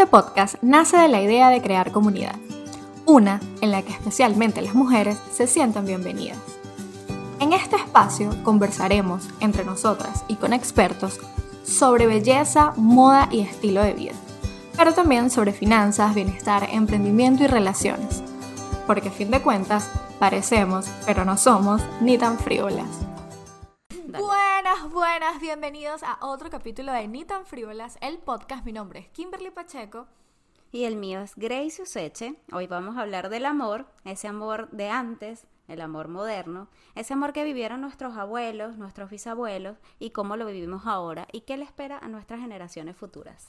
Este podcast nace de la idea de crear comunidad, una en la que especialmente las mujeres se sientan bienvenidas. En este espacio conversaremos entre nosotras y con expertos sobre belleza, moda y estilo de vida, pero también sobre finanzas, bienestar, emprendimiento y relaciones, porque a fin de cuentas parecemos, pero no somos ni tan frívolas. Buenas, bienvenidos a otro capítulo de Ni tan frívolas, el podcast. Mi nombre es Kimberly Pacheco. Y el mío es Grace Useche. Hoy vamos a hablar del amor, ese amor de antes, el amor moderno, ese amor que vivieron nuestros abuelos, nuestros bisabuelos y cómo lo vivimos ahora y qué le espera a nuestras generaciones futuras.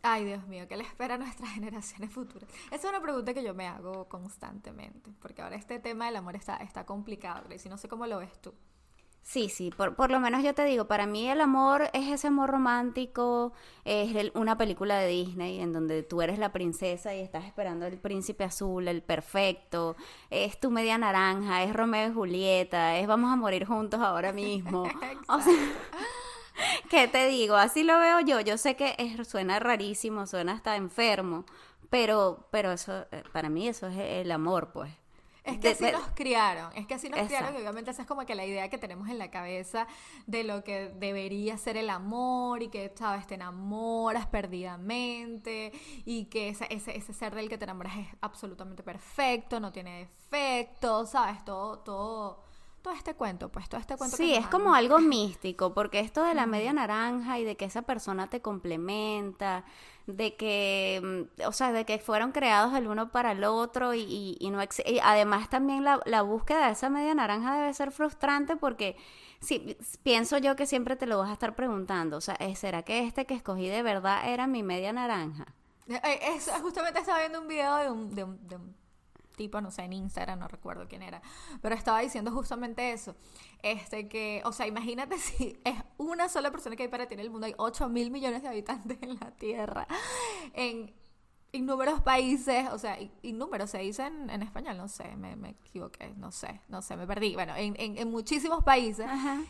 Ay, Dios mío, ¿qué le espera a nuestras generaciones futuras? Esa es una pregunta que yo me hago constantemente, porque ahora este tema del amor está, está complicado, Grace, y no sé cómo lo ves tú. Sí, sí, por, por, lo menos yo te digo, para mí el amor es ese amor romántico, es una película de Disney en donde tú eres la princesa y estás esperando el príncipe azul, el perfecto, es tu media naranja, es Romeo y Julieta, es vamos a morir juntos ahora mismo. o sea, ¿qué te digo? Así lo veo yo, yo sé que es, suena rarísimo, suena hasta enfermo, pero, pero eso, eh, para mí eso es el amor, pues. Es que así nos criaron, es que así nos criaron y obviamente esa es como que la idea que tenemos en la cabeza de lo que debería ser el amor y que, sabes, te enamoras perdidamente y que ese, ese, ese ser del que te enamoras es absolutamente perfecto, no tiene defectos, ¿sabes? Todo, todo todo este cuento, pues todo este cuento. Sí, es como algo místico, porque esto de la media naranja y de que esa persona te complementa, de que, mm, o sea, de que fueron creados el uno para el otro y, y, no y además también la, la, búsqueda de esa media naranja debe ser frustrante porque sí, pienso yo que siempre te lo vas a estar preguntando, o sea, eh, ¿será que este que escogí de verdad era mi media naranja? Eh, eh, justamente estaba viendo un video de un, de un tipo, no sé, en Instagram, no recuerdo quién era, pero estaba diciendo justamente eso, este que, o sea, imagínate si es una sola persona que hay para ti en el mundo, hay 8 mil millones de habitantes en la Tierra, en innumerables países, o sea, y, números se dicen en español, no sé, me, me, equivoqué, no sé, no sé, me perdí, bueno, en, en, en muchísimos países,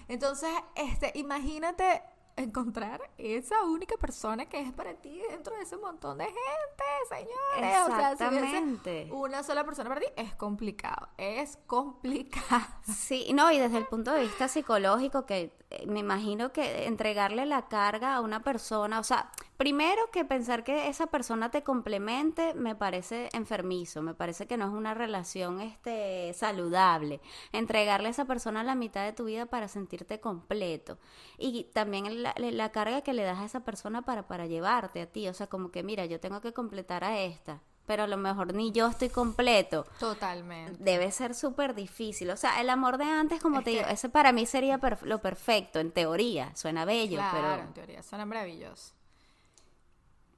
entonces, este, imagínate encontrar esa única persona que es para ti dentro de ese montón de gente, señores. Exactamente. O sea, una sola persona para ti es complicado, es complicado. Sí, no, y desde el punto de vista psicológico, que eh, me imagino que entregarle la carga a una persona, o sea, primero que pensar que esa persona te complemente me parece enfermizo, me parece que no es una relación este saludable. Entregarle a esa persona la mitad de tu vida para sentirte completo y también la, la carga que le das a esa persona para para llevarte a ti, o sea, como que mira, yo tengo que completar a esta pero a lo mejor ni yo estoy completo. Totalmente. Debe ser súper difícil. O sea, el amor de antes, como te digo, ese para mí sería lo perfecto, en teoría. Suena bello, claro, pero... en teoría, suena maravilloso.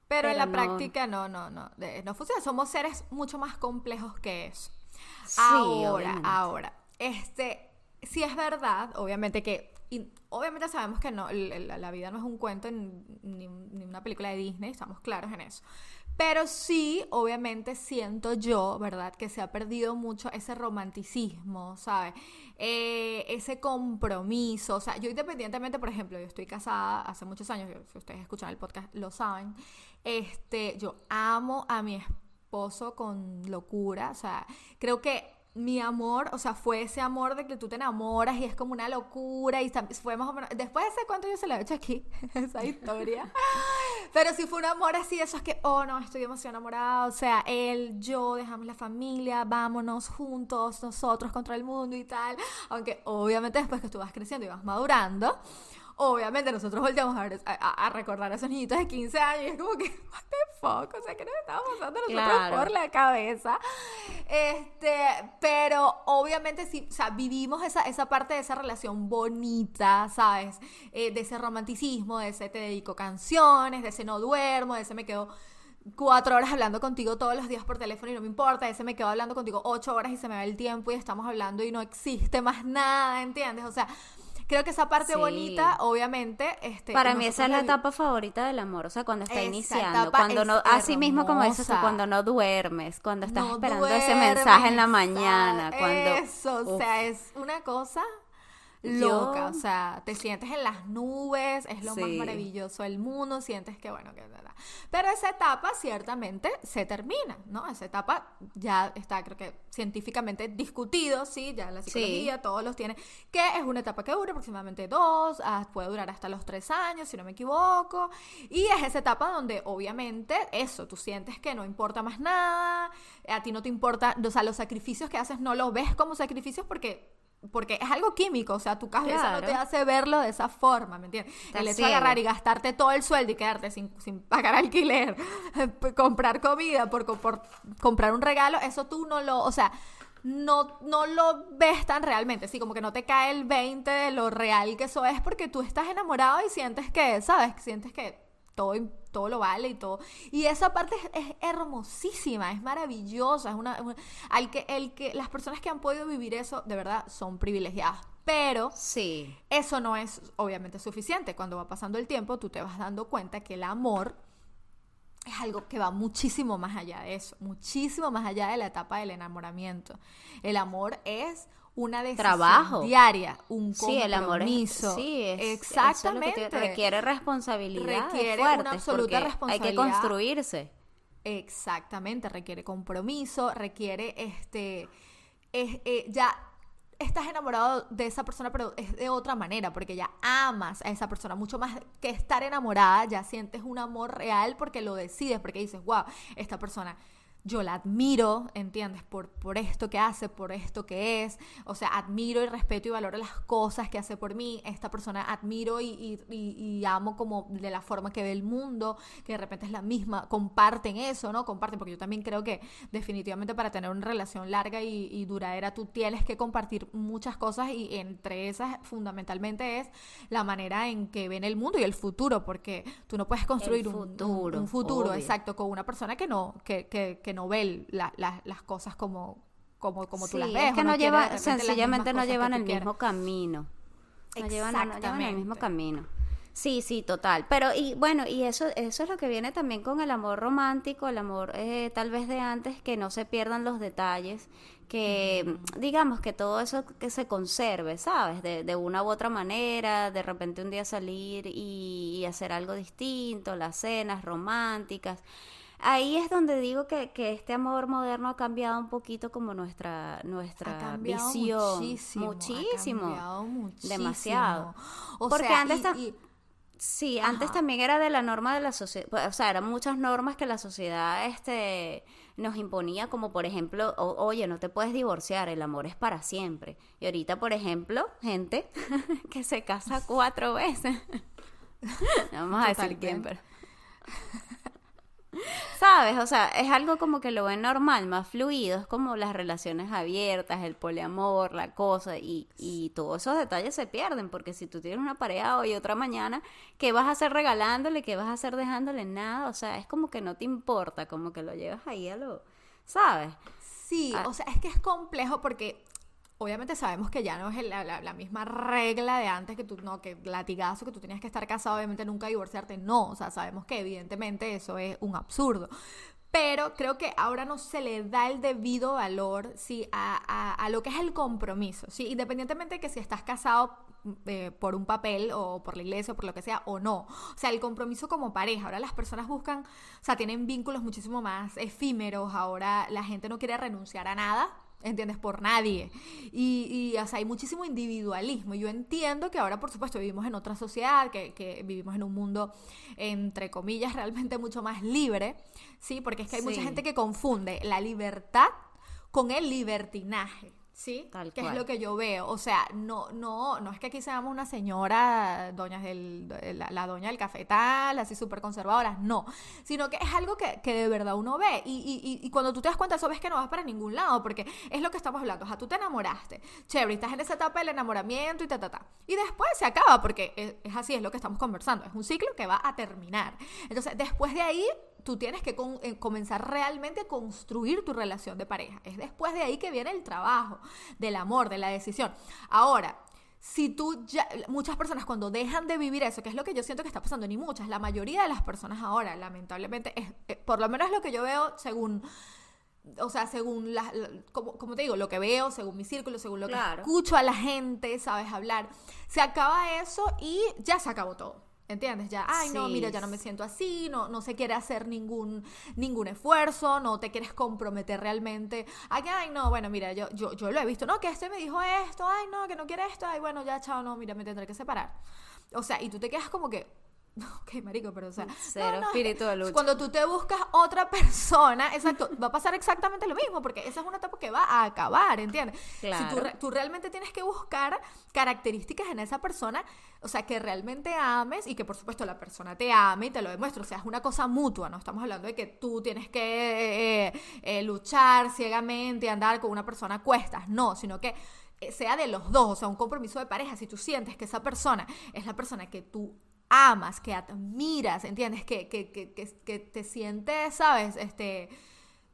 Pero, en la práctica no, no, no, no funciona. Somos seres mucho más complejos que eso. Sí, ahora, ahora, este, si es verdad, obviamente que, obviamente sabemos que no, la, vida no es un cuento ni, ni una película de Disney, estamos claros en eso. Pero sí, obviamente siento yo, ¿verdad? Que se ha perdido mucho ese romanticismo, ¿sabes? Eh, ese compromiso. O sea, yo independientemente, por ejemplo, yo estoy casada hace muchos años, si ustedes escuchan el podcast lo saben, este, yo amo a mi esposo con locura. O sea, creo que mi amor, o sea, fue ese amor de que tú te enamoras y es como una locura y fue más o menos, después de ese cuánto yo se lo he hecho aquí, esa historia, pero sí fue un amor así, eso es que, oh no, estoy demasiado enamorada, o sea, él, yo, dejamos la familia, vámonos juntos, nosotros contra el mundo y tal, aunque obviamente después que tú vas creciendo y vas madurando, obviamente nosotros volteamos a, ver, a, recordar a esos niñitos de 15 años y es como que, what the fuck, o sea, ¿qué nos estaba pasando nosotros por la cabeza? Este, pero obviamente sí, o sea, vivimos esa, esa parte de esa relación bonita, ¿sabes? Eh, de ese romanticismo, de ese te dedico canciones, de ese no duermo, de ese me quedo cuatro horas hablando contigo todos los días por teléfono y no me importa, ese me quedo hablando contigo ocho horas y se me va el tiempo y estamos hablando y no existe más nada, ¿entiendes? O sea, creo que esa parte bonita, obviamente, este, para mí esa es la etapa favorita del amor, o sea, cuando está iniciando, cuando no, así mismo como dices, cuando no duermes, cuando estás esperando ese mensaje en la mañana, cuando eso, o sea, es una cosa loca, o sea, te sientes en las nubes, es lo más maravilloso del mundo, sientes que bueno, que verdad. Pero esa etapa ciertamente se termina, ¿no? Esa etapa ya está, creo que científicamente discutido, sí, ya la psicología, todos los tienen, que es una etapa que dura aproximadamente dos, ah, puede durar hasta los tres años, si no me equivoco, y es esa etapa donde obviamente eso, tú sientes que no importa más nada, a ti no te importa, o sea, los sacrificios que haces no los ves como sacrificios porque porque es algo químico, o sea, tu cabeza no te hace verlo de esa forma, ¿me entiendes? el hecho de agarrar y gastarte todo el sueldo y quedarte sin, sin pagar alquiler, comprar comida, por, por, comprar un regalo, eso tú no lo, o sea, no, no lo ves tan realmente, así como que no te cae el 20 de lo real que eso es porque tú estás enamorado y sientes que, ¿sabes? Sientes que todo, todo lo vale y todo. Y esa parte es, hermosísima, es maravillosa, es una, al que, el que las personas que han podido vivir eso de verdad son privilegiadas. Pero sí. eso no es obviamente suficiente. Cuando va pasando el tiempo, tú te vas dando cuenta que el amor es algo que va muchísimo más allá de eso, muchísimo más allá de la etapa del enamoramiento. El amor es una decisión Trabajo. diaria, un compromiso. Sí, el amor sí, exactamente. requiere responsabilidad. Requiere una absoluta responsabilidad. Hay que construirse. Exactamente, requiere compromiso, requiere este, eh, ya estás enamorado de esa persona, pero es de otra manera, porque ya amas a esa persona mucho más que estar enamorada, ya sientes un amor real porque lo decides, porque dices, wow, esta persona yo la admiro, ¿entiendes? Por, por esto que hace, por esto que es. O sea, admiro y respeto y valoro las cosas que hace por mí. Esta persona admiro y, y, amo como de la forma que ve el mundo, que de repente es la misma. Comparten eso, ¿no? Comparten, porque yo también creo que definitivamente para tener una relación larga y, duradera tú tienes que compartir muchas cosas y entre esas fundamentalmente es la manera en que ven el mundo y el futuro, porque tú no puedes construir un futuro, un, futuro exacto, con una persona que no, que, que, que no ve las cosas como, como, como tú las ves. Es que no, lleva, sencillamente no llevan el mismo camino. No llevan, no llevan el mismo camino. Sí, sí, total. Pero y bueno, y eso eso es lo que viene también con el amor romántico, el amor eh, tal vez de antes, que no se pierdan los detalles, que digamos que todo eso que se conserve, ¿sabes? De, de, una u otra manera, de repente un día salir y hacer algo distinto, las cenas románticas ahí es donde digo que, que, este amor moderno ha cambiado un poquito como nuestra, nuestra visión. Muchísimo. Muchísimo. Demasiado. Porque antes Sí, antes también era de la norma de la sociedad, o sea, eran muchas normas que la sociedad este, nos imponía, como por ejemplo, oye, no te puedes divorciar, el amor es para siempre. Y ahorita, por ejemplo, gente que se casa cuatro veces. Vamos a decir quién, pero... ¿Sabes? O sea, es algo como que lo ven normal, más fluido, es como las relaciones abiertas, el poliamor, la cosa, y, y todos esos detalles se pierden, porque si tú tienes una pareja hoy y otra mañana, ¿qué vas a hacer regalándole? ¿Qué vas a hacer dejándole nada? O sea, es como que no te importa, como que lo llevas ahí a lo... ¿Sabes? Sí, ah. o sea, es que es complejo porque obviamente sabemos que ya no es la, misma regla de antes que tú, no, que latigazo, que tú tenías que estar casado, obviamente nunca divorciarte, no, o sea, sabemos que evidentemente eso es un absurdo. Pero creo que ahora no se le da el debido valor ¿sí? a, a, lo que es el compromiso, ¿sí? independientemente de que si estás casado eh, por un papel o por la iglesia o por lo que sea o no. O sea, el compromiso como pareja. Ahora las personas buscan, o sea, tienen vínculos muchísimo más efímeros. Ahora la gente no quiere renunciar a nada ¿entiendes? Por nadie. Y, y o sea, hay muchísimo individualismo. Yo entiendo que ahora, por supuesto, vivimos en otra sociedad, que, que vivimos en un mundo, entre comillas, realmente mucho más libre, ¿sí? Porque es que hay mucha gente que confunde la libertad con el libertinaje. ¿Sí? Tal que es lo que yo veo. O sea, no, no, no es que aquí seamos una señora, doña del, la, doña del cafetal, así súper conservadora, no, sino que es algo que, que de verdad uno ve. Y, y, y, cuando tú te das cuenta, eso ves que no vas para ningún lado, porque es lo que estamos hablando. O sea, tú te enamoraste, chévere, estás en esa etapa del enamoramiento y ta, ta, ta. Y después se acaba, porque es, es así, es lo que estamos conversando. Es un ciclo que va a terminar. Entonces, después de ahí tú tienes que eh, comenzar realmente a construir tu relación de pareja. Es después de ahí que viene el trabajo, del amor, de la decisión. Ahora, si tú ya, muchas personas cuando dejan de vivir eso, que es lo que yo siento que está pasando, ni muchas, la mayoría de las personas ahora, lamentablemente, es, eh, por lo menos lo que yo veo según o sea, según la, como, te digo, lo que veo, según mi círculo, según lo que escucho a la gente, sabes hablar, se acaba eso y ya se acabó todo. ¿Entiendes? Ya, ay, no, mira, ya no me siento así, no, no se quiere hacer ningún, ningún esfuerzo, no te quieres comprometer realmente. Ay, ay, no, bueno, mira, yo, yo, yo lo he visto, no, que este me dijo esto, ay, no, que no quiere esto, ay, bueno, ya, chao, no, mira, me tendré que separar. O sea, y tú te quedas como que, Ok, marico, pero o sea. Cero espíritu de lucha. Cuando tú te buscas otra persona, exacto, va a pasar exactamente lo mismo, porque esa es una etapa que va a acabar, ¿entiendes? Claro. Si tú, realmente tienes que buscar características en esa persona, o sea, que realmente ames y que por supuesto la persona te ame y te lo demuestre. O sea, es una cosa mutua, no estamos hablando de que tú tienes que eh, eh, luchar ciegamente y andar con una persona a cuestas, no, sino que eh, sea de los dos, o sea, un compromiso de pareja, si tú sientes que esa persona es la persona que tú amas, que admiras, ¿entiendes? Que, que, que, que, te sientes, ¿sabes? Este,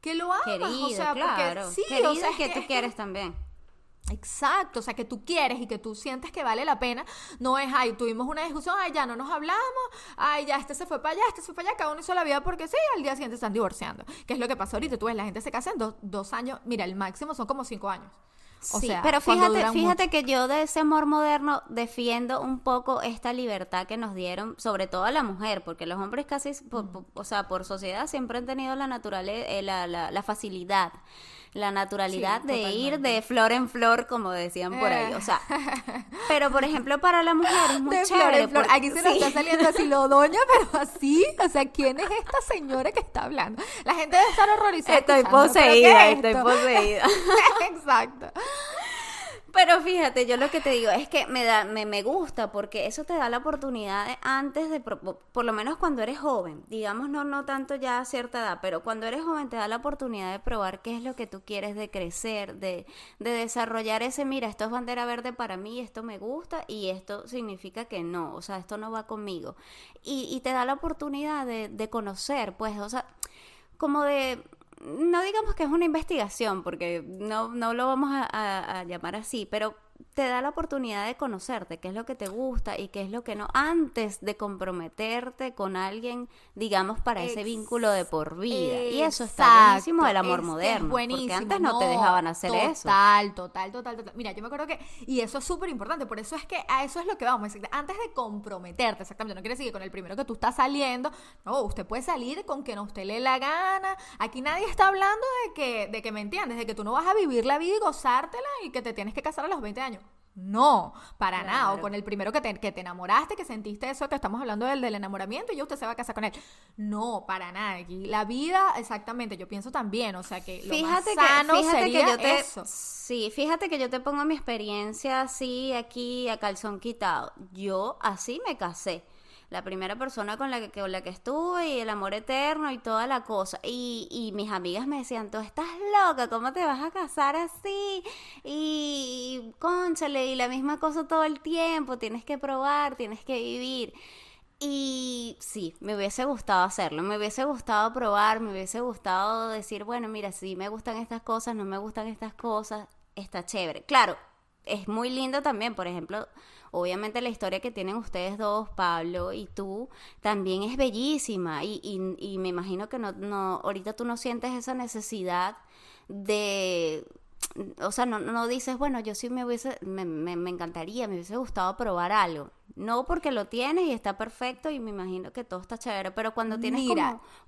que lo amas, Querido, o sea, claro. porque sí, o sea, que, tú quieres también. Exacto, o sea, que tú quieres y que tú sientes que vale la pena, no es, ay, tuvimos una discusión, ay, ya no nos hablamos, ay, ya este se fue para allá, este se fue para allá, cada uno hizo la vida porque sí, al día siguiente están divorciando, que es lo que pasa ahorita, tú ves, la gente se casa en dos, dos años, mira, el máximo son como cinco años sí, pero fíjate, fíjate que yo de ese amor moderno defiendo un poco esta libertad que nos dieron, sobre todo a la mujer, porque los hombres casi, o sea, por sociedad siempre han tenido la naturaleza, eh, la, la, la facilidad la naturalidad de ir de flor en flor, como decían por ahí. O sea, pero por ejemplo, para la mujer es muy chévere. Flor. Aquí se nos está saliendo así lo doña, pero así. O sea, ¿quién es esta señora que está hablando? La gente debe estar horrorizada. Estoy poseída, estoy poseída. Exacto. Pero fíjate, yo lo que te digo es que me da, me, me gusta porque eso te da la oportunidad de, antes de, por, lo menos cuando eres joven, digamos no, no tanto ya a cierta edad, pero cuando eres joven te da la oportunidad de probar qué es lo que tú quieres, de crecer, de, de desarrollar ese, mira, esto es bandera verde para mí, esto me gusta y esto significa que no, o sea, esto no va conmigo. Y, y te da la oportunidad de, de conocer, pues, o sea, como de no digamos que es una investigación, porque no, no lo vamos a, llamar así, pero te da la oportunidad de conocerte, qué es lo que te gusta y qué es lo que no, antes de comprometerte con alguien, digamos, para ese vínculo de por vida. y eso está buenísimo del amor moderno. Buenísimo. Porque antes no, te dejaban hacer eso. Total, total, total, total. Mira, yo me acuerdo que, y eso es súper importante, por eso es que a eso es lo que vamos, antes de comprometerte, exactamente, no quiere decir que con el primero que tú estás saliendo, no, usted puede salir con que no usted le la gana. Aquí nadie está hablando de que, de que me entiendes, de que tú no vas a vivir la vida y gozártela y que te tienes que casar a los 20 años. No, para nada. O con el primero que te, que te enamoraste, que sentiste eso, que estamos hablando del, del enamoramiento y ya usted se va a casar con él. No, para nada. Aquí la vida, exactamente, yo pienso también. O sea que lo fíjate más sano que, fíjate que yo te, eso. Sí, fíjate que yo te pongo mi experiencia así, aquí, a calzón quitado. Yo así me casé la primera persona con la que, con la que estuve y el amor eterno y toda la cosa. Y, y mis amigas me decían, tú estás loca, ¿cómo te vas a casar así? Y, conchale, y la misma cosa todo el tiempo, tienes que probar, tienes que vivir. Y sí, me hubiese gustado hacerlo, me hubiese gustado probar, me hubiese gustado decir, bueno, mira, si me gustan estas cosas, no me gustan estas cosas, está chévere. Claro, es muy lindo también, por ejemplo, Obviamente la historia que tienen ustedes dos, Pablo y tú, también es bellísima y, y, me imagino que no, no, ahorita tú no sientes esa necesidad de o sea, no, no dices, bueno, yo sí me hubiese, me, me, me, encantaría, me hubiese gustado probar algo. No porque lo tienes y está perfecto y me imagino que todo está chévere, pero cuando tienes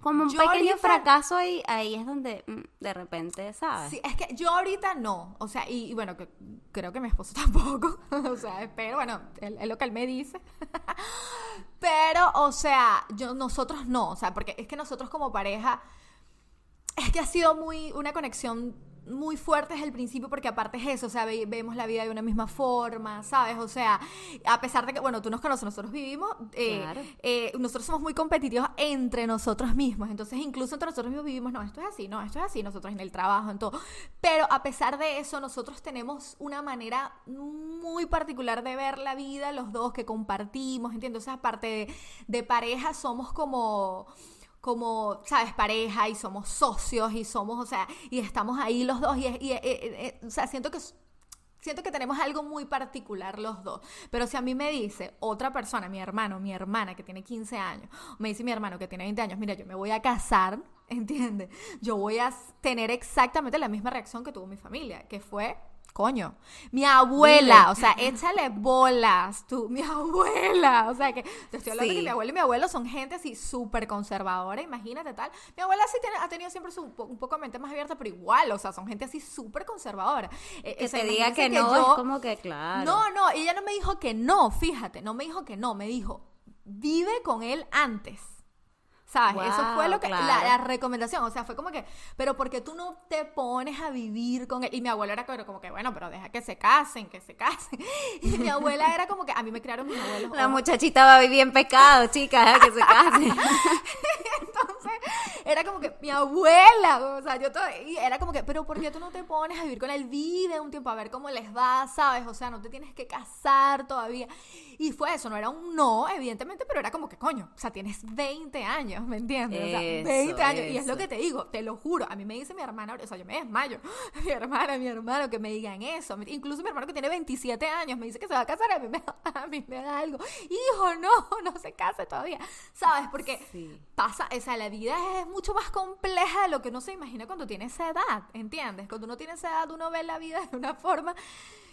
como, un pequeño fracaso ahí, ahí es donde mm, de repente, ¿sabes? Sí, es que yo ahorita no, o sea, y, bueno, que, creo que mi esposo tampoco, o sea, espero, bueno, es lo que él me dice, pero, o sea, yo, nosotros no, o sea, porque es que nosotros como pareja, es que ha sido muy una conexión muy fuerte desde el principio porque aparte es eso, o sea, vemos la vida de una misma forma, ¿sabes? O sea, a pesar de que, bueno, tú nos conoces, nosotros vivimos, eh, eh, nosotros somos muy competitivos entre nosotros mismos, entonces incluso entre nosotros mismos vivimos, no, esto es así, no, esto es así, nosotros en el trabajo, en todo, pero a pesar de eso, nosotros tenemos una manera muy particular de ver la vida, los dos que compartimos, ¿entiendes? Entonces, aparte de, de pareja, somos como como, sabes, pareja y somos socios y somos, o sea, y estamos ahí los dos y, y, o sea, siento que siento que tenemos algo muy particular los dos. Pero si a mí me dice otra persona, mi hermano, mi hermana que tiene 15 años, me dice mi hermano que tiene 20 años, mira, yo me voy a casar, ¿entiendes? Yo voy a tener exactamente la misma reacción que tuvo mi familia, que fue coño, mi abuela, o sea, échale bolas, tú, mi abuela, o sea, que te estoy hablando de que mi abuela y mi abuelo son gente así súper conservadora, imagínate tal. Mi abuela sí tiene, ha tenido siempre su, un poco mente más abierta, pero igual, o sea, son gente así súper conservadora. E, que te diga que, no, es como que claro. No, no, ella no me dijo que no, fíjate, no me dijo que no, me dijo, vive con él antes. ¿Sabes? Eso fue lo que, la, recomendación, o sea, fue como que, pero porque tú no te pones a vivir con él? Y mi abuela era como que, bueno, pero deja que se casen, que se casen. Y mi abuela era como que, a mí me criaron mis abuelos. La muchachita va a vivir en pecado, chicas, deja que se casen. Entonces, era como que mi abuela, o sea, yo todo, y era como que, pero ¿por qué tú no te pones a vivir con él? Vive un tiempo a ver cómo les va, ¿sabes? O sea, no te tienes que casar todavía. Y fue eso, no era un no, evidentemente, pero era como que, coño, o sea, tienes 20 años, ¿me entiendes? o sea, 20 años. Y es lo que te digo, te lo juro. A mí me dice mi hermana, o sea, yo me desmayo. Mi hermana, mi hermano, que me digan eso. Incluso mi hermano que tiene 27 años me dice que se va a casar. A mí me, a mí me da algo. Hijo, no, no se case todavía. ¿Sabes? Porque pasa, o sea, la vida es mucho más compleja de lo que uno se imagina cuando tiene esa edad, ¿entiendes? Cuando uno tiene esa edad, uno ve la vida de una forma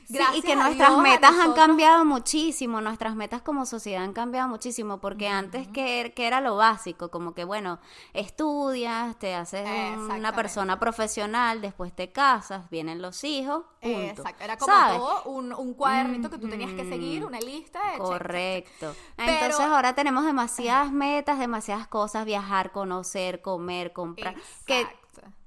y que nuestras metas han cambiado muchísimo, nuestras metas como sociedad han cambiado muchísimo, porque antes que, que, era lo básico, como que bueno, estudias, te haces una persona profesional, después te casas, vienen los hijos. Punto. Exacto, era como todo un, un cuadernito que tú tenías que seguir, una lista. De Correcto. Entonces ahora tenemos demasiadas metas, demasiadas cosas, viajar, conocer, comer, comprar. Que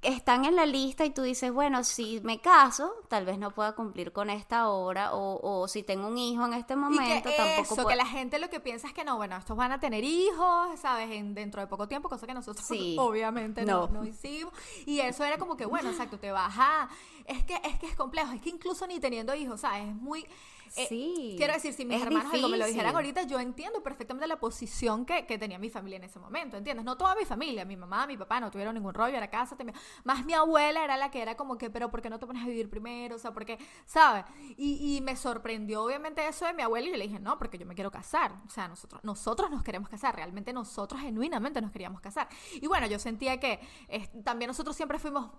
están en la lista y tú dices, bueno, si me caso, tal vez no pueda cumplir con esta hora, o, o si tengo un hijo en este momento, y que Eso, que la gente lo que piensa es que no, bueno, estos van a tener hijos, ¿sabes? En, dentro de poco tiempo, cosa que nosotros obviamente no. no. hicimos. Y eso era como que, bueno, exacto, te vas a... Es que, es que es complejo, es que incluso ni teniendo hijos, ¿sabes? Es muy eh, sí. Quiero decir, si mis hermanos me lo dijeran ahorita, yo entiendo perfectamente la posición que, que, tenía mi familia en ese momento, ¿entiendes? No toda mi familia, mi mamá, mi papá no tuvieron ningún rollo, era casa, más mi abuela era la que era como que, pero ¿por qué no te pones a vivir primero? O sea, porque, ¿sabes? Y, y me sorprendió obviamente eso de mi abuela y yo le dije, no, porque yo me quiero casar. O sea, nosotros, nosotros nos queremos casar, realmente nosotros genuinamente nos queríamos casar. Y bueno, yo sentía que también nosotros siempre fuimos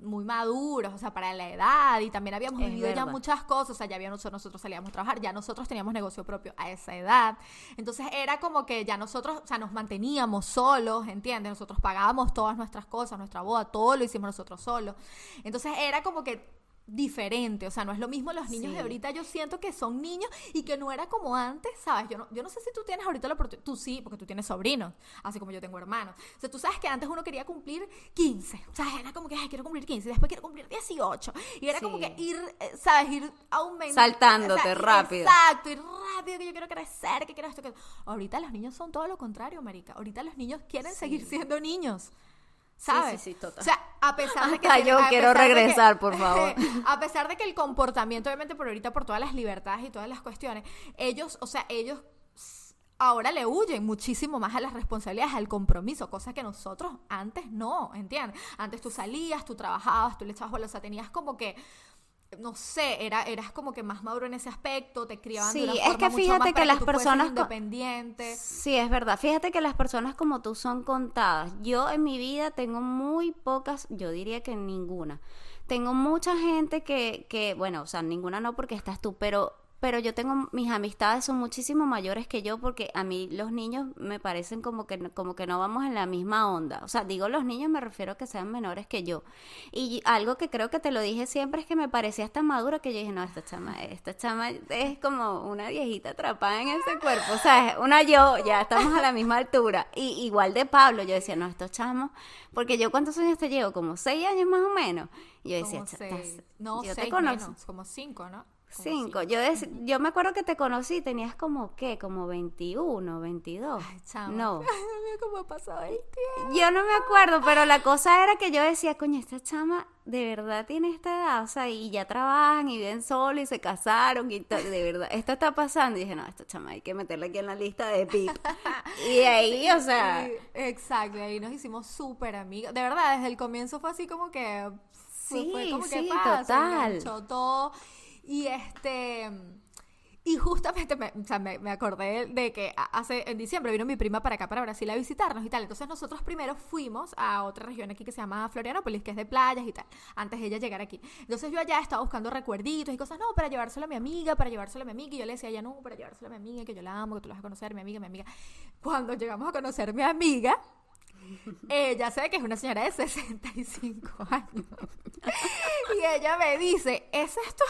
muy maduros, o sea, para la edad, y también habíamos vivido ya muchas cosas, o sea, ya habíamos, nosotros salíamos a trabajar, ya nosotros teníamos negocio propio a esa edad. Entonces era como que ya nosotros, o sea, nos manteníamos solos, ¿entiendes? Nosotros pagábamos todas nuestras cosas, nuestra boda, todo lo hicimos nosotros solos. Entonces era como que diferente, o sea, no es lo mismo los niños de ahorita, yo siento que son niños y que no era como antes, ¿sabes? Yo no, yo no sé si tú tienes ahorita la oportunidad, tú sí, porque tú tienes sobrinos, así como yo tengo hermanos. O sea, tú sabes que antes uno quería cumplir 15, o sea, era como que, ay, quiero cumplir 15, después quiero cumplir 18, y era como que ir, eh, ¿sabes? Ir aumentando. Saltándote rápido. Exacto, ir rápido, que yo quiero crecer, que quiero esto, que... Ahorita los niños son todo lo contrario, marica, ahorita los niños quieren seguir siendo niños. ¿Sabes? Sí, sí, total. O sea, a pesar de que... yo quiero regresar, por favor. a pesar de que el comportamiento, obviamente por ahorita, por todas las libertades y todas las cuestiones, ellos, o sea, ellos ahora le huyen muchísimo más a las responsabilidades, al compromiso, cosa que nosotros antes no, ¿entiendes? Antes tú salías, tú trabajabas, tú le echabas bolas, o sea, tenías como que no sé, era, eras como que más maduro en ese aspecto, te criaban sí, de una es que fíjate que, las personas independientes. Sí, es verdad. Fíjate que las personas como tú son contadas. Yo en mi vida tengo muy pocas, yo diría que ninguna. Tengo mucha gente que, que bueno, o sea, ninguna no porque estás tú, pero pero yo tengo mis amistades son muchísimo mayores que yo porque a mí los niños me parecen como que como que no vamos en la misma onda. O sea, digo los niños me refiero a que sean menores que yo. Y algo que creo que te lo dije siempre es que me parecía tan madura que yo dije, "No, esta chama, esta chama es como una viejita atrapada en ese cuerpo." O sea, es una yo, ya estamos a la misma altura. Y igual de Pablo, yo decía, "No, estos chamos, porque yo cuántos años te llevo, como seis años más o menos." Y yo decía, no, yo te conozco. como cinco, ¿no? Cinco. Yo, yo me acuerdo que te conocí, tenías como, ¿qué? Como 21, 22. Ay, chamo. No. ¿Cómo ha pasado el tiempo? Yo no me acuerdo, pero la cosa era que yo decía, coño, esta chama de verdad tiene esta edad, o sea, y ya trabajan y viven solo y se casaron y de verdad, esto está pasando. Y dije, no, esta chama hay que meterla aquí en la lista de PIP. y ahí, o sea. exacto, ahí nos hicimos súper amigos. De verdad, desde el comienzo fue así como que. Sí, fue como sí, que total. todo. Y este. Y justamente me, o sea, me, acordé de que hace en diciembre vino mi prima para acá, para Brasil, a visitarnos y tal. Entonces nosotros primero fuimos a otra región aquí que se llama Florianópolis, que es de playas y tal, antes de ella llegar aquí. Entonces yo allá estaba buscando recuerditos y cosas, no, para llevárselo a mi amiga, para llevárselo a mi amiga. Y yo le decía, ya no, para llevárselo a mi amiga, que yo la amo, que tú la vas a conocer, mi amiga, mi amiga. Cuando llegamos a conocer a mi amiga, ella sabe que es una señora de 65 años. Y ella me dice, ¿es esto?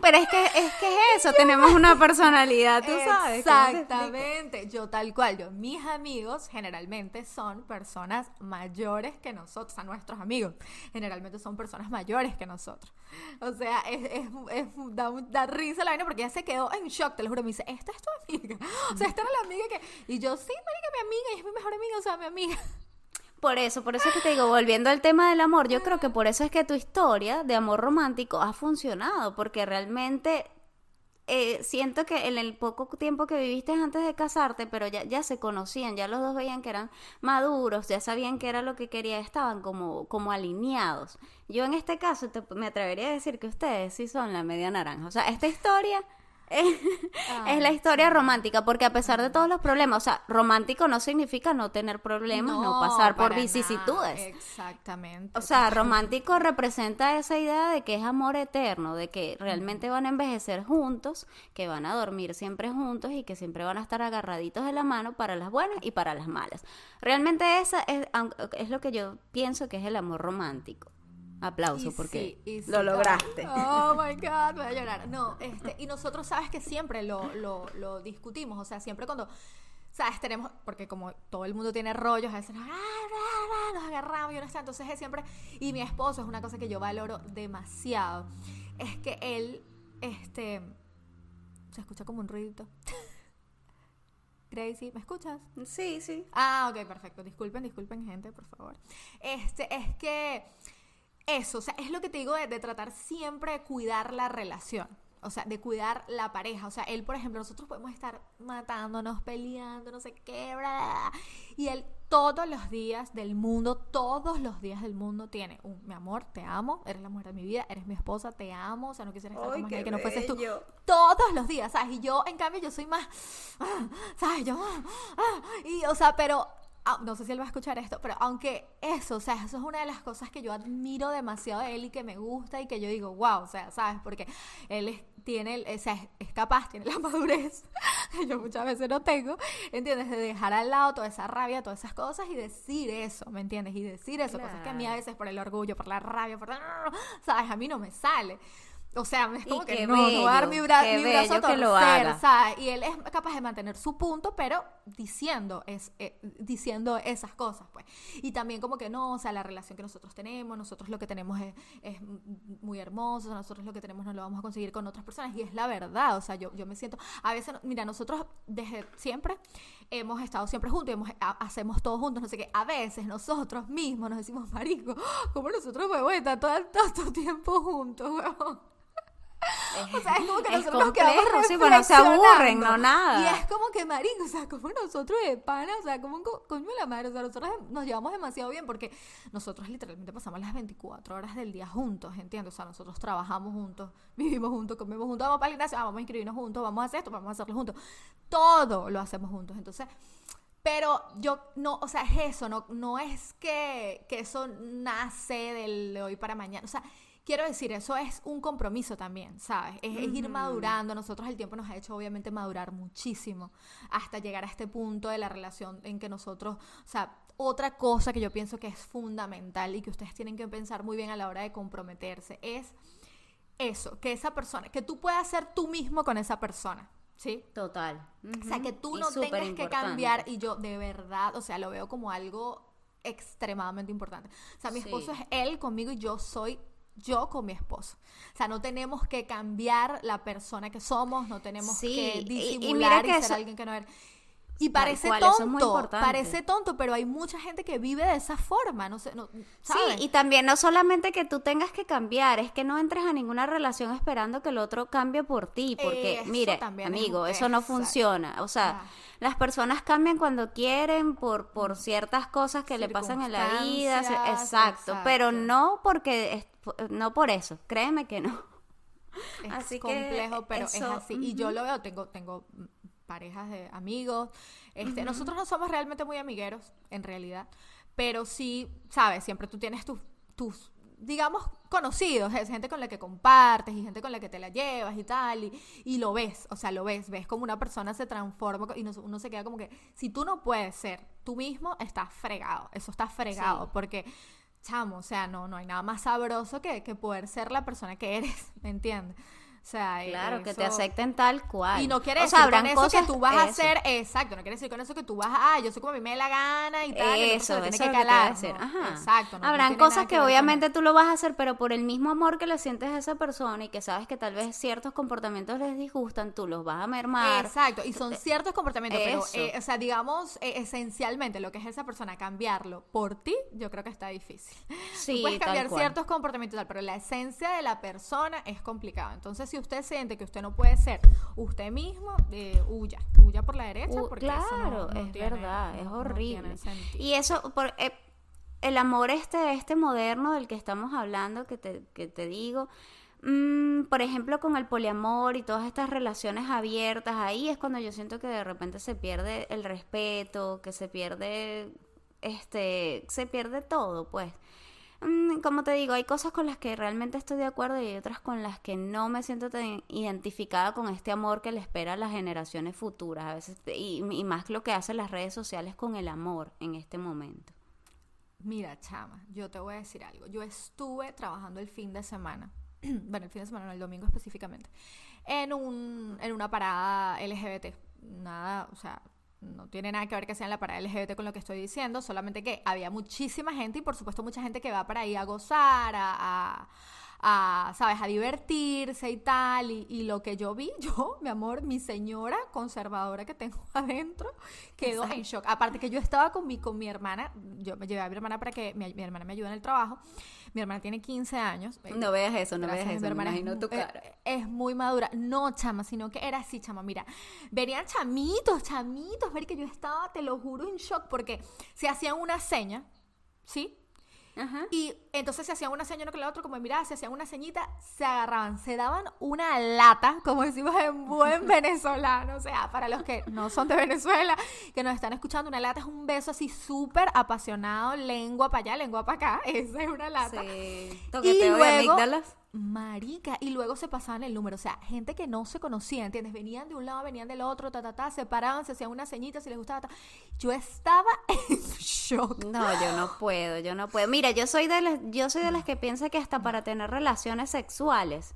Pero es que es que eso, tenemos una personalidad, tú sabes. Exactamente, yo tal cual, yo mis amigos generalmente son personas mayores que nosotros, a nuestros amigos, generalmente son personas mayores que nosotros. O sea, es, es, es da, risa la vaina porque ella se quedó en shock, te lo juro, me dice, "Esta es tu amiga." O sea, esta era la amiga que y yo, "Sí, marica, mi amiga, y es mi mejor amiga, o sea, mi amiga." Por eso, por eso es que te digo, volviendo al tema del amor, yo creo que por eso es que tu historia de amor romántico ha funcionado, porque realmente eh, siento que en el poco tiempo que viviste antes de casarte, pero ya, ya se conocían, ya los dos veían que eran maduros, ya sabían que era lo que quería, estaban como, como alineados. Yo en este caso me atrevería a decir que ustedes sí son la media naranja. O sea, esta historia es, la historia romántica, porque a pesar de todos los problemas, o sea, romántico no significa no tener problemas, no, pasar por vicisitudes. Exactamente. O sea, romántico representa esa idea de que es amor eterno, de que realmente van a envejecer juntos, que van a dormir siempre juntos y que siempre van a estar agarraditos de la mano para las buenas y para las malas. Realmente esa es, es lo que yo pienso que es el amor romántico. Aplauso porque lo lograste. Oh, my God, voy a llorar. No, este, y nosotros sabes que siempre lo, lo, lo discutimos, o sea, siempre cuando ¿sabes? Tenemos, porque como todo el mundo tiene rollos, a veces nos, agarramos y no está. Entonces es siempre, y mi esposo es una cosa que yo valoro demasiado, es que él, este, se escucha como un ruidito. Gracie, ¿me escuchas? Sí, sí. Ah, ok, perfecto. Disculpen, disculpen, gente, por favor. Este, es que eso, o sea, es lo que te digo de, tratar siempre de cuidar la relación. O sea, de cuidar la pareja. O sea, él, por ejemplo, nosotros podemos estar matándonos, peleando, no sé qué, bla, y él todos los días del mundo, todos los días del mundo tiene un, mi amor, te amo, eres la mujer de mi vida, eres mi esposa, te amo, o sea, no quisiera estar con más que no fueses tú. Todos los días, ¿sabes? Y yo, en cambio, yo soy más, ¿sabes? Yo, y, o sea, pero Ah, no sé si él va a escuchar esto, pero aunque eso, o sea, eso es una de las cosas que yo admiro demasiado de él y que me gusta y que yo digo, wow, o sea, ¿sabes? Porque él tiene, o sea, es capaz, tiene la madurez, que yo muchas veces no tengo, ¿entiendes? De dejar al lado toda esa rabia, todas esas cosas y decir eso, ¿me entiendes? Y decir eso, cosas que a mí a veces por el orgullo, por la rabia, por, ¿sabes? A mí no me sale. O sea, es como que no, no dar mi, brazo a torcer, ¿sabes? Y él es capaz de mantener su punto, pero diciendo, es, eh, diciendo esas cosas, pues. Y también como que no, o sea, la relación que nosotros tenemos, nosotros lo que tenemos es, es muy hermoso, nosotros lo que tenemos no lo vamos a conseguir con otras personas. Y es la verdad, o sea, yo, yo me siento, a veces, mira, nosotros desde siempre hemos estado siempre juntos, hemos, hacemos todo juntos, no sé qué. A veces nosotros mismos nos decimos, marico, como nosotros podemos estar todo, todo, tiempo juntos, weón? O sea, es como que nosotros nos quedamos sí, bueno, se aburren, no nada. Y es como que, marico, o sea, como nosotros de pana, o sea, como coño la madre, o sea, nosotros nos llevamos demasiado bien porque nosotros literalmente pasamos las 24 horas del día juntos, ¿entiendes? O sea, nosotros trabajamos juntos, vivimos juntos, comemos juntos, vamos para el gimnasio, vamos a inscribirnos juntos, vamos a hacer esto, vamos a hacerlo juntos. Todo lo hacemos juntos. Entonces, pero yo no, o sea, es eso, no, no es que, que eso nace del hoy para mañana. O sea, quiero decir, eso es un compromiso también, ¿sabes? Es, ir madurando. Nosotros el tiempo nos ha hecho obviamente madurar muchísimo hasta llegar a este punto de la relación en que nosotros, o sea, otra cosa que yo pienso que es fundamental y que ustedes tienen que pensar muy bien a la hora de comprometerse es eso, que esa persona, que tú puedas ser tú mismo con esa persona. ¿Sí? Total. O sea, que tú no tengas que cambiar y yo de verdad, o sea, lo veo como algo extremadamente importante. O sea, mi esposo es él conmigo y yo soy yo con mi esposo. O sea, no tenemos que cambiar la persona que somos, no tenemos que disimular y, ser alguien que no eres. Y parece tonto, parece tonto, pero hay mucha gente que vive de esa forma, no sé, no, Sí, y también no solamente que tú tengas que cambiar, es que no entres a ninguna relación esperando que el otro cambie por ti, porque mire, amigo, eso no funciona, o sea, las personas cambian cuando quieren por por ciertas cosas que le pasan en la vida, exacto, pero no porque no por eso, créeme que no. Es así complejo, pero es así. Y yo lo veo, tengo, tengo parejas de amigos. Este, Nosotros no somos realmente muy amigueros, en realidad. Pero sí, sabes, siempre tú tienes tus, tus digamos, conocidos, es gente con la que compartes y gente con la que te la llevas y tal, y, lo ves, o sea, lo ves, ves como una persona se transforma y uno, se queda como que, si tú no puedes ser tú mismo, estás fregado, eso está fregado, porque, chamo, o sea, no, no hay nada más sabroso que, que poder ser la persona que eres, ¿me entiendes? O sea, claro, que te acepten tal cual. Y no quiere decir con eso que tú vas a hacer, exacto, no quiere decir con eso que tú vas a, ah, yo soy como a mí me da la gana y tal. Eso, eso tiene que calar. Ajá. Exacto. Habrán cosas que, obviamente tú lo vas a hacer, pero por el mismo amor que le sientes a esa persona y que sabes que tal vez ciertos comportamientos les disgustan, tú los vas a mermar. Exacto, y son ciertos comportamientos, pero, eh, o sea, digamos, eh, esencialmente lo que es esa persona, cambiarlo por ti, yo creo que está difícil. Sí, tú puedes cambiar ciertos comportamientos, tal, pero la esencia de la persona es complicado. Entonces, si usted siente que usted no puede ser usted mismo, eh, huya, huya por la derecha. porque claro, es verdad, es horrible. y eso, por, eh, el amor este, este moderno del que estamos hablando, que te, que te digo, mm, por ejemplo, con el poliamor y todas estas relaciones abiertas, ahí es cuando yo siento que de repente se pierde el respeto, que se pierde, este, se pierde todo, pues. Mm, como te digo, hay cosas con las que realmente estoy de acuerdo y hay otras con las que no me siento tan identificada con este amor que le espera a las generaciones futuras, a veces, y, y más lo que hacen las redes sociales con el amor en este momento. Mira, chama, yo te voy a decir algo. Yo estuve trabajando el fin de semana, bueno, el fin de semana, no, el domingo específicamente, en, un, en una parada LGBT. Nada, o sea, no tiene nada que ver que sea en la parada LGBT con lo que estoy diciendo, solamente que había muchísima gente y por supuesto mucha gente que va para ahí a gozar, a, a, ¿sabes?, a divertirse y tal. Y, lo que yo vi, yo, mi amor, mi señora conservadora que tengo adentro, quedó en shock. Aparte que yo estaba con mi, con mi hermana, yo me llevé a mi hermana para que mi, hermana me ayude en el trabajo. Mi hermana tiene 15 años. No veas eso, no veas eso, mi hermana es, tu cara. Es, muy madura. No, chama, sino que era así, chama. Mira, venían chamitos, chamitos, ver que yo estaba, te lo juro, en shock, porque se hacían una seña, ¿sí? Y entonces se hacían una seña uno con el otro, como mira, se hacían una ceñita, se agarraban, se daban una lata, como decimos en buen venezolano, o sea, para los que no son de Venezuela, que nos están escuchando, una lata es un beso así súper apasionado, lengua para allá, lengua para acá, esa es una lata. Sí. y luego, Marica, y luego se pasaban el número, o sea, gente que no se conocía, ¿entiendes? Venían de un lado, venían del otro, ta, ta, ta, se paraban, se hacían una ceñita si les gustaba. Yo estaba en shock. No, yo no puedo, yo no puedo. Mira, yo soy de las, yo soy de las que piensa que hasta para tener relaciones sexuales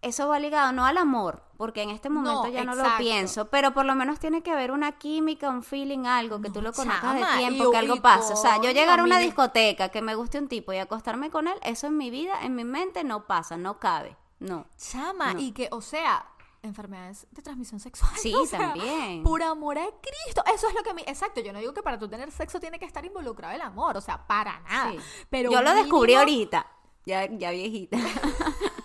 eso va ligado no al amor, porque en este momento ya no lo pienso, pero por lo menos tiene que haber una química, un feeling, algo, que tú lo conozcas de tiempo, que algo pase. O sea, yo llegar a una discoteca, que me guste un tipo y acostarme con él, eso en mi vida, en mi mente no pasa, no cabe, no. Chama, y que, o sea, enfermedades de transmisión sexual. Sí, también. Por amor a Cristo. Eso es lo que me... Exacto, yo no digo que para tú tener sexo tiene que estar involucrado el amor, o sea, para nada. Pero yo lo descubrí ahorita, ya, ya viejita.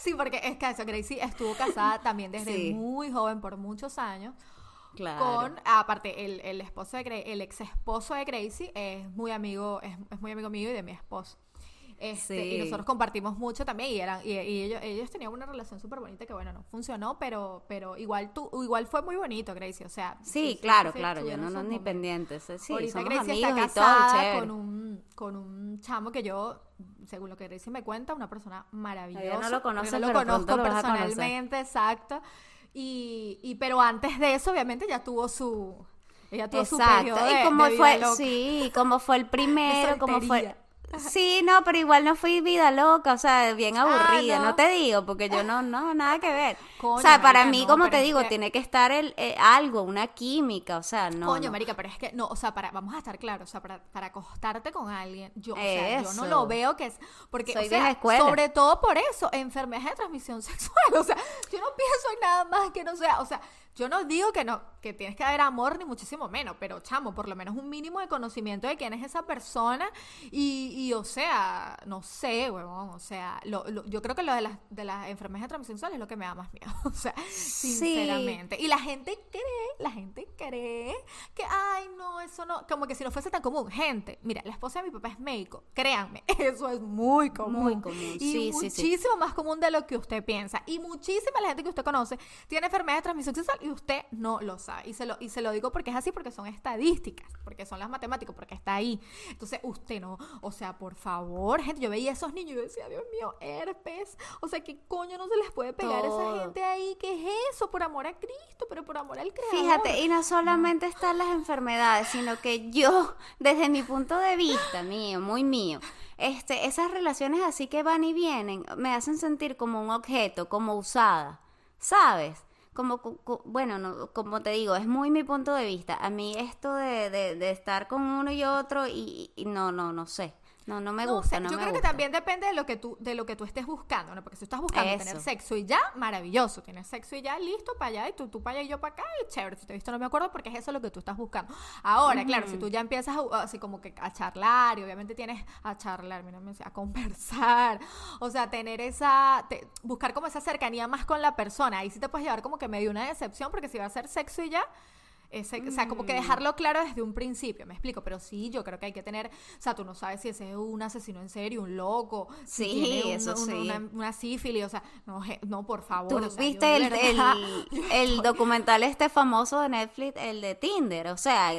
sí, porque es que eso, Gracie estuvo casada también desde muy joven, por muchos años. Claro. Con, aparte, el, el esposo de el ex esposo de Gracie es muy amigo, es, es muy amigo mío y de mi esposo. Este, Y nosotros compartimos mucho también y, eran, y, ellos, ellos tenían una relación súper bonita que, bueno, no funcionó, pero, pero igual tú, igual fue muy bonito, Gracie, o sea. Sí, claro, claro, yo no, no ni pendientes. Sí, Ahorita Gracie está casada con un, con un chamo que yo, según lo que Gracie me cuenta, una persona maravillosa. Yo no lo no lo conozco personalmente, exacto. Y, y, pero antes de eso, obviamente, ya tuvo su... Ella tuvo Exacto. su y como fue, sí, como fue el primero, como fue Sí, no, pero igual no fui vida loca, o sea, bien ah, aburrida, no. te digo, porque yo no, no, nada que ver. o sea, para mí, como te digo, tiene que estar el, eh, algo, una química, o sea, no. Coño, marica, pero es que, no, o sea, para, vamos a estar claros, o sea, para, para acostarte con alguien, yo, o sea, yo no lo veo que es, porque, o sea, sobre todo por eso, enfermedades de transmisión sexual, o sea, yo no pienso en nada más que no sea, o sea, yo no digo que no, que tienes que haber amor, ni muchísimo menos, pero chamo, por lo menos un mínimo de conocimiento de quién es esa persona. Y, y o sea, no sé, huevón, o sea, lo, yo creo que lo de las, de las enfermedades de transmisión sexual es lo que me da más miedo. O sea, sinceramente. Y la gente cree, la gente cree que, ay, no, eso no, como que si no fuese tan común. Gente, mira, la esposa de mi papá es médico, créanme, eso es muy común. Muy común, y muchísimo más común de lo que usted piensa. Y muchísima la gente que usted conoce tiene enfermedad de transmisión sexual y usted no lo sabe. Y se lo, y se lo digo porque es así, porque son estadísticas, porque son las matemáticas, porque está ahí. Entonces, usted no, o sea, por favor, gente, yo veía a esos niños y yo decía, Dios mío, herpes, o sea, ¿qué coño no se les puede pegar a esa gente ahí? ¿Qué es eso? Por amor a Cristo, pero por amor al Creador. Fíjate, y no solamente están las enfermedades, sino que yo, desde mi punto de vista, mío, muy mío, este, esas relaciones así que van y vienen, me hacen sentir como un objeto, como usada, ¿sabes? Como, bueno, no, como te digo, es muy mi punto de vista. A mí esto de, de, estar con uno y otro y no, no, no sé. No, no me gusta. no yo creo que también depende de lo que tú, de lo que tú estés buscando, ¿no? Porque si estás buscando tener sexo y ya, maravilloso. Tienes sexo y ya, listo, para allá, y tú, tú para allá y yo para acá, y chévere. Si te he visto, no me acuerdo, porque es eso lo que tú estás buscando. Ahora, claro, si tú ya empiezas así como que a charlar, y obviamente tienes a charlar, mira, a conversar, o sea, tener esa, buscar como esa cercanía más con la persona. Ahí sí te puedes llevar como que medio una decepción, porque si va a ser sexo y ya, o sea, como que mm. dejarlo claro desde un principio, me explico, pero sí, yo creo que hay que tener, o sea, tú no sabes si ese es un asesino en serio, un loco, sí, eso sí. Una, sífilis, o sea, no, no por favor. ¿Tú viste el, el, documental este famoso de Netflix, el de Tinder? O sea,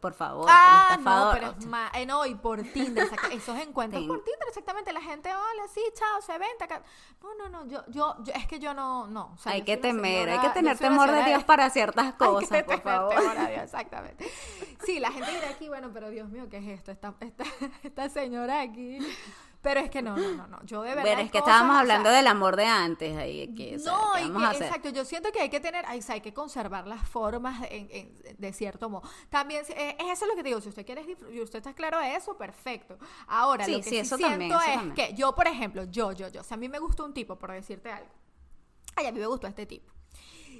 por favor, ah, no, pero es más, eh, no, y por Tinder, esos encuentros por Tinder, exactamente, la gente, hola, sí, chao, se venta, no, no, no, yo, yo, yo, es que yo no, no. hay que temer, hay que tener temor de Dios para ciertas cosas, por favor exactamente. Sí, la gente dirá aquí, bueno, pero Dios mío, ¿qué es esto? Esta, esta, esta señora aquí. Pero es que no, no, no, no. Yo de verdad. Pero es que estábamos hablando del amor de antes. Ahí, que, no, exacto. Yo siento que hay que tener, hay, hay que conservar las formas de cierto modo. También, eh, es eso lo que te digo. Si usted quiere y usted está claro de eso, perfecto. Ahora, lo que sí, eso siento es que yo, por ejemplo, yo, yo, yo, si a mí me gusta un tipo, por decirte algo, ay, a mí me gustó este tipo.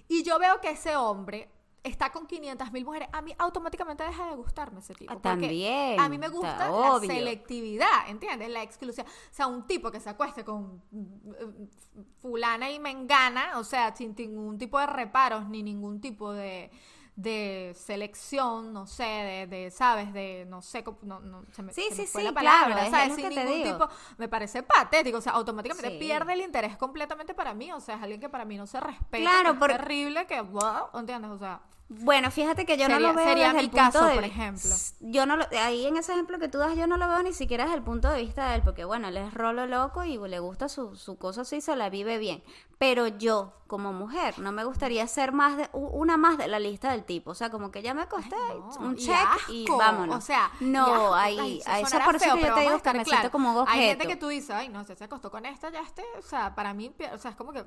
Y yo veo que ese hombre está con 500 mil mujeres, a mí automáticamente deja de gustarme ese tipo. Ah, también. A mí me gusta la selectividad, ¿entiendes? La exclusión. O sea, un tipo que se acueste con mm, fulana y mengana, o sea, sin ningún tipo de reparos ni ningún tipo de de selección, no sé, de, de ¿sabes? De, no sé, no, no se me, sí, sí, fue sí, la palabra, claro, ¿sabes? Sin ningún tipo, me parece patético, o sea, automáticamente pierde el interés completamente para mí, o sea, es alguien que para mí no se respeta, claro, es terrible, que, wow, ¿entiendes? O sea... Bueno, fíjate que yo no lo veo sería desde el caso, por ejemplo. Yo no lo, ahí en ese ejemplo que tú das, yo no lo veo ni siquiera desde el punto de vista de él, porque bueno, él es rolo loco y le gusta su, su cosa así, se la vive bien. Pero yo, como mujer, no me gustaría ser más de una más de la lista del tipo. O sea, como que ya me acosté, un check y, vámonos. O sea, no, ahí, a esa por eso que yo te digo que me siento como un objeto. Hay gente que tú dices, ay, no, se acostó con esta, ya esté. O sea, para mí, o sea, es como que,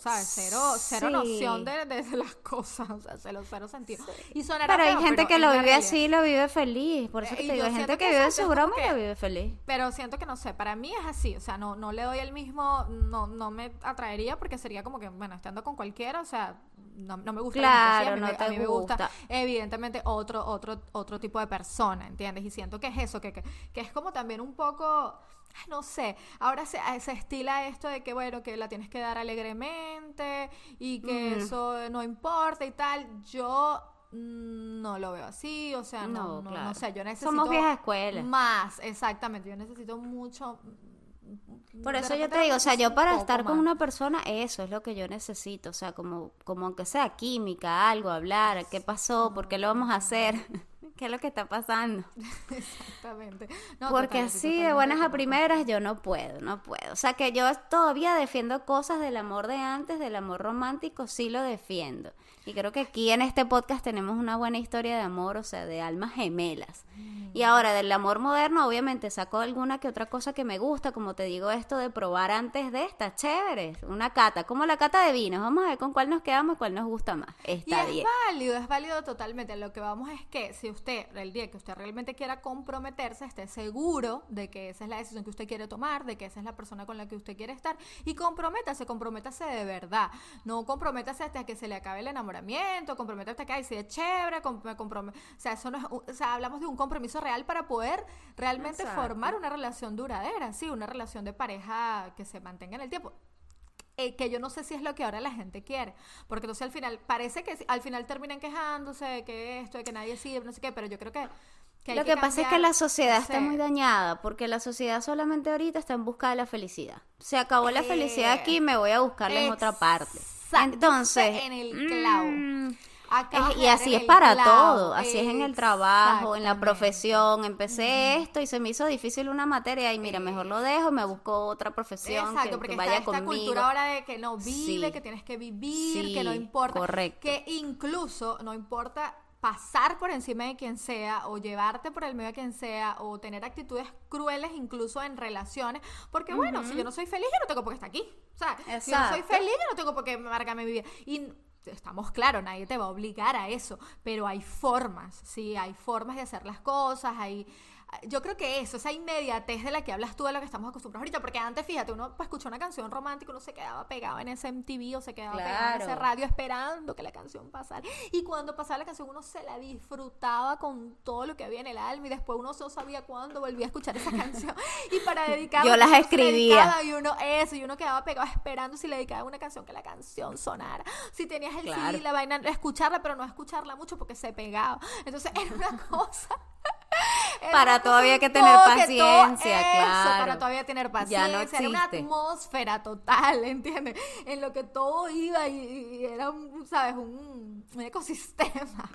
¿sabes? Cero, cero noción de, de, las cosas, o sea, cero, cero sentido. Y sonará Pero hay gente que lo vive así y lo vive feliz. Por eso que te digo, hay gente que, vive su broma y lo vive feliz. Pero siento que no sé, para mí es así. O sea, no, no le doy el mismo, no, no me atraería porque sería como que, bueno, estando con cualquiera, o sea, no, me gusta claro, no a mí me gusta evidentemente otro otro otro tipo de persona, ¿entiendes? Y siento que es eso, que, que, es como también un poco no sé, ahora se, se, estila esto de que, bueno, que la tienes que dar alegremente y que eso no importa y tal. Yo no lo veo así, o sea, no, no, no, sé, yo necesito... Somos vieja escuela. Más, exactamente, yo necesito mucho por eso yo te digo, o sea, yo para estar con una persona, eso es lo que yo necesito, o sea, como, como aunque sea química, algo, hablar, qué pasó, por qué lo vamos a hacer, qué es lo que está pasando. Exactamente. Porque así de buenas a primeras yo no puedo, no puedo. O sea, que yo todavía defiendo cosas del amor de antes, del amor romántico, sí lo defiendo. Y creo que aquí en este podcast tenemos una buena historia de amor, o sea, de almas gemelas. Y ahora del amor moderno, obviamente saco alguna que otra cosa que me gusta, como te digo, esto de probar antes de esta, chévere, una cata, como la cata de vinos, vamos a ver con cuál nos quedamos y cuál nos gusta más. Está y es válido, es válido totalmente. Lo que vamos es que si usted, el día que usted realmente quiera comprometerse, esté seguro de que esa es la decisión que usted quiere tomar, de que esa es la persona con la que usted quiere estar, y comprométase, comprométase de verdad. No comprométase hasta que se le acabe el enamoramiento, comprométase hasta que, ay, si es chévere, me o sea, eso no es, o sea, hablamos de un compromiso real para poder realmente formar una relación duradera, sí, una relación de pareja que se mantenga en el tiempo. Eh, que yo no sé si es lo que ahora la gente quiere. Porque entonces al final, parece que al final terminan quejándose de que esto, de que nadie sirve, no sé qué, pero yo creo que... lo que, pasa es que la sociedad está muy dañada, porque la sociedad solamente ahorita está en busca de la felicidad. Se acabó la felicidad aquí, me voy a buscarla en otra parte. Entonces... En el clavo. Y así es para todo, así es en el trabajo, en la profesión. Empecé esto y se me hizo difícil una materia y mira, mejor lo dejo, me busco otra profesión Exacto, que, vaya está esta cultura ahora de que no vive, que tienes que vivir, que no importa, correcto. que incluso no importa pasar por encima de quien sea o llevarte por el medio de quien sea o tener actitudes crueles incluso en relaciones, porque bueno, si yo no soy feliz, yo no tengo por qué estar aquí. O sea, si yo no soy feliz, yo no tengo por qué marcarme mi vida. Y estamos claros, nadie te va a obligar a eso, pero hay formas, sí, hay formas de hacer las cosas, hay, yo creo que eso, esa inmediatez de la que hablas tú de lo que estamos acostumbrados ahorita, porque antes, fíjate, uno pues, escuchó una canción romántica, uno se quedaba pegado en ese MTV o se quedaba pegado en ese radio esperando que la canción pasara. Y cuando pasaba la canción, uno se la disfrutaba con todo lo que había en el alma y después uno no sabía cuándo volvía a escuchar esa canción. Y para dedicar Yo las escribía. Y uno, eso, y uno quedaba pegado esperando si le dedicaba una canción que la canción sonara. Si tenías el CD, la vaina, escucharla, pero no escucharla mucho porque se pegaba. Entonces era una cosa para todavía que tener paciencia, claro. Para todavía tener paciencia. Ya no Era una atmósfera total, ¿entiendes? En lo que todo iba y, era, un, ¿sabes? Un, ecosistema.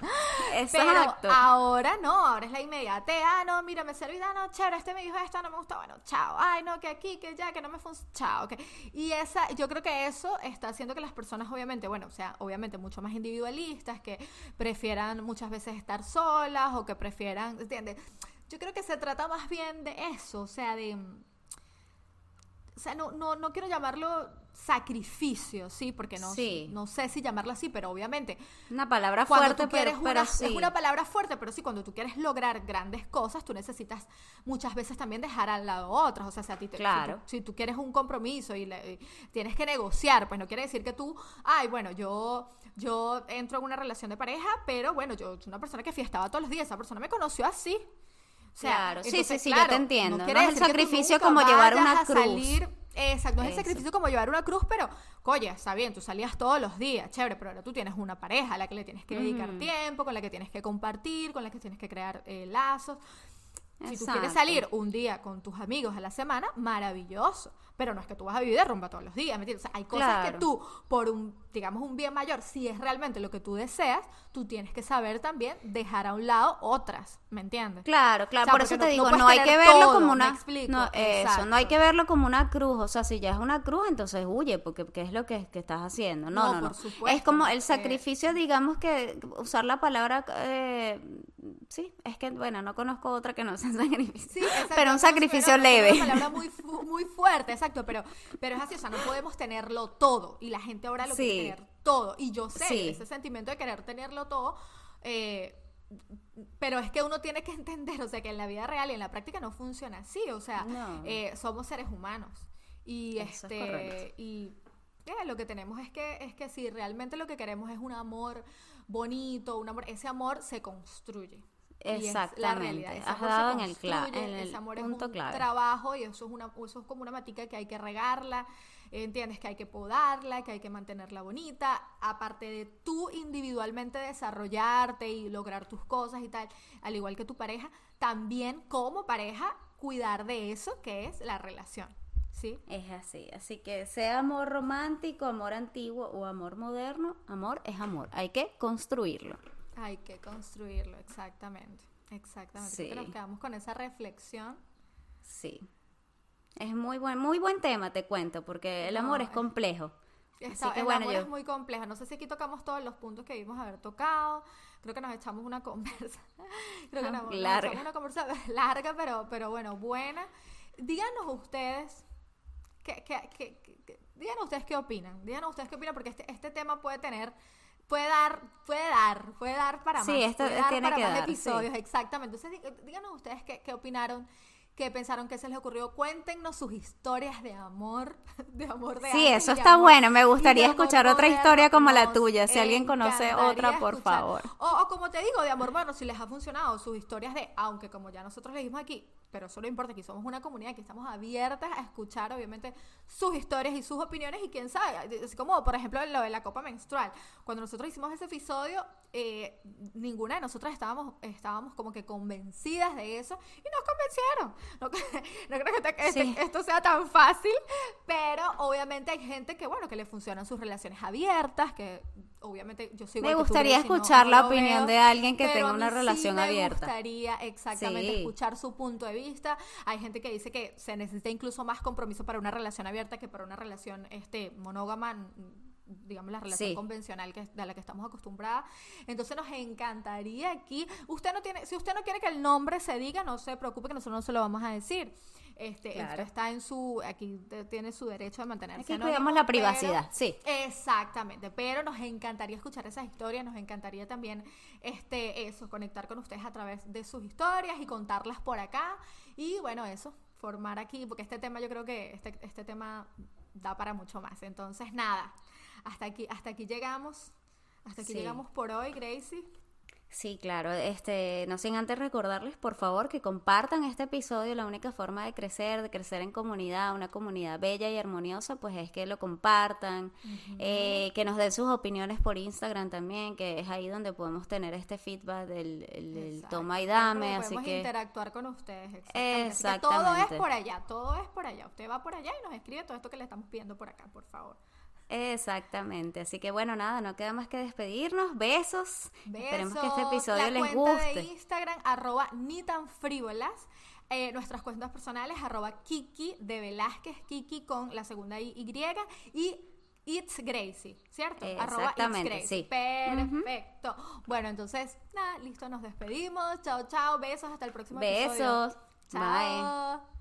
Exacto. Pero ahora no, ahora es la inmediate. Ah, no, mira, me serví, ah, no, chévere, este me dijo esto, no me gusta, bueno, chao. Ay, no, que aquí, que ya, que no me funciona, chao. Que... Y esa, yo creo que eso está haciendo que las personas, obviamente, bueno, o sea, obviamente mucho más individualistas, que prefieran muchas veces estar solas o que prefieran, ¿entiendes? Yo creo que se trata más bien de eso, o sea, de... O sea, no, no, no quiero llamarlo sacrificio, sí, porque no, no sé si llamarlo así, pero obviamente. Una palabra fuerte, pero, Es una palabra fuerte, pero sí, cuando tú quieres lograr grandes cosas, tú necesitas muchas veces también dejar al lado otras. O sea, si a ti te, claro. si, tú, quieres un compromiso y, tienes que negociar, pues no quiere decir que tú, ay, bueno, yo, yo entro en una relación de pareja, pero bueno, yo soy una persona que fiestaba todos los días, esa persona me conoció así claro, sí, sí, sí, yo te entiendo. No, es el sacrificio como llevar una cruz. Salir, exacto, no es el sacrificio como llevar una cruz, pero, oye, está bien, tú salías todos los días, chévere, pero ahora tú tienes una pareja a la que le tienes que dedicar tiempo, con la que tienes que compartir, con la que tienes que crear eh, lazos. Si tú quieres salir un día con tus amigos a la semana, maravilloso. Pero no es que tú vas a vivir de rumba todos los días, ¿me entiendes? O sea, hay cosas que tú, por un, digamos, un bien mayor, si es realmente lo que tú deseas, tú tienes que saber también dejar a un lado otras, ¿me entiendes? Claro, claro, por eso te digo, no, hay que verlo como una... no, eso, no hay que verlo como una cruz, o sea, si ya es una cruz, entonces huye, porque ¿qué es lo que, estás haciendo? No, no, no. es como el sacrificio, digamos que usar la palabra... Eh, sí, es que, bueno, no conozco otra que no sea sacrificio, pero un sacrificio leve. Es una palabra muy, muy fuerte, exacto, pero, pero es así, o sea, no podemos tenerlo todo, y la gente ahora lo quiere tener todo, y yo sé, ese sentimiento de querer tenerlo todo, eh, pero es que uno tiene que entender, o sea, que en la vida real y en la práctica no funciona así, o sea, eh, somos seres humanos, y este, y lo que tenemos es que, es que si realmente lo que queremos es un amor bonito, un amor, ese amor se construye. Exactamente. la realidad. Ese amor en el, ese amor es un trabajo y eso es una, eso es como una matica que hay que regarla, entiendes que hay que podarla, que hay que mantenerla bonita, aparte de tú individualmente desarrollarte y lograr tus cosas y tal, al igual que tu pareja, también como pareja cuidar de eso que es la relación. Sí. Es así. Así que sea amor romántico, amor antiguo o amor moderno, amor es amor. Hay que construirlo. Hay que construirlo, exactamente. Exactamente. Sí. Nos quedamos con esa reflexión. Sí. Es muy buen, muy buen tema, te cuento, porque el amor es complejo. Está, el amor es muy complejo. No sé si aquí tocamos todos los puntos que vimos haber tocado. Creo que nos echamos una conversa. Creo que nos, larga. echamos una conversa larga, pero, pero bueno, buena. Díganos ustedes díganos ustedes qué opinan. Díganos ustedes qué opinan, porque este, este tema puede tener puede dar, puede dar, puede dar para sí, más. Esto tiene para que más episodios, exactamente. Entonces, díganos ustedes qué, qué, opinaron, qué pensaron, qué se les ocurrió. Cuéntenos sus historias de amor, de amor de Sí, eso está bueno. Me gustaría escuchar otra historia como la tuya. Si alguien conoce otra, por favor. O, o, como te digo, de amor bueno, si les ha funcionado sus historias de, aunque como ya nosotros le dijimos aquí, pero eso no importa, aquí somos una comunidad que estamos abiertas a escuchar, obviamente, sus historias y sus opiniones y quién sabe, es como por ejemplo lo de la copa menstrual. Cuando nosotros hicimos ese episodio, eh, ninguna de nosotras estábamos, estábamos como que convencidas de eso y nos convencieron. No, creo que este, esto sea tan fácil, pero obviamente hay gente que, bueno, que le funcionan sus relaciones abiertas, que obviamente yo sigo... Me gustaría escuchar la opinión de alguien que tenga una relación abierta. Me gustaría exactamente escuchar su punto de vista. Hay gente que dice que se necesita incluso más compromiso para una relación abierta que para una relación este monógama digamos, la relación convencional que, de la que estamos acostumbradas. Entonces nos encantaría aquí, usted no tiene, si usted no quiere que el nombre se diga, no se preocupe que nosotros no se lo vamos a decir. Este, está en su, aquí tiene su derecho de mantenerse. Aquí cuidamos la privacidad, sí. Exactamente, pero nos encantaría escuchar esas historias, nos encantaría también, este, eso, conectar con ustedes a través de sus historias y contarlas por acá. Y bueno, eso, formar aquí, porque este tema yo creo que este, este tema da para mucho más. Entonces, nada, hasta aquí, hasta aquí llegamos. Hasta aquí llegamos por hoy, Gracie. Sí, claro. Este, no sin antes recordarles, por favor, que compartan este episodio. La única forma de crecer, de crecer en comunidad, una comunidad bella y armoniosa, pues es que lo compartan, eh, que nos den sus opiniones por Instagram también, que es ahí donde podemos tener este feedback del, toma y dame. Así que interactuar con ustedes. Exactamente. todo es por allá, todo es por allá. Usted va por allá y nos escribe todo esto que le estamos pidiendo por acá, por favor. Exactamente. Así que bueno, nada, no queda más que despedirnos. Besos. Esperemos que este episodio les guste. de Instagram, arroba ni tan frívolas. Eh, nuestras cuentas personales, arroba Kiki de Velázquez, Kiki con la segunda Y, y It's Gracie, ¿cierto? Exactamente, sí. Perfecto. Bueno, entonces, nada, listo, nos despedimos. Chao, chao, besos, hasta el próximo episodio. Besos. Bye.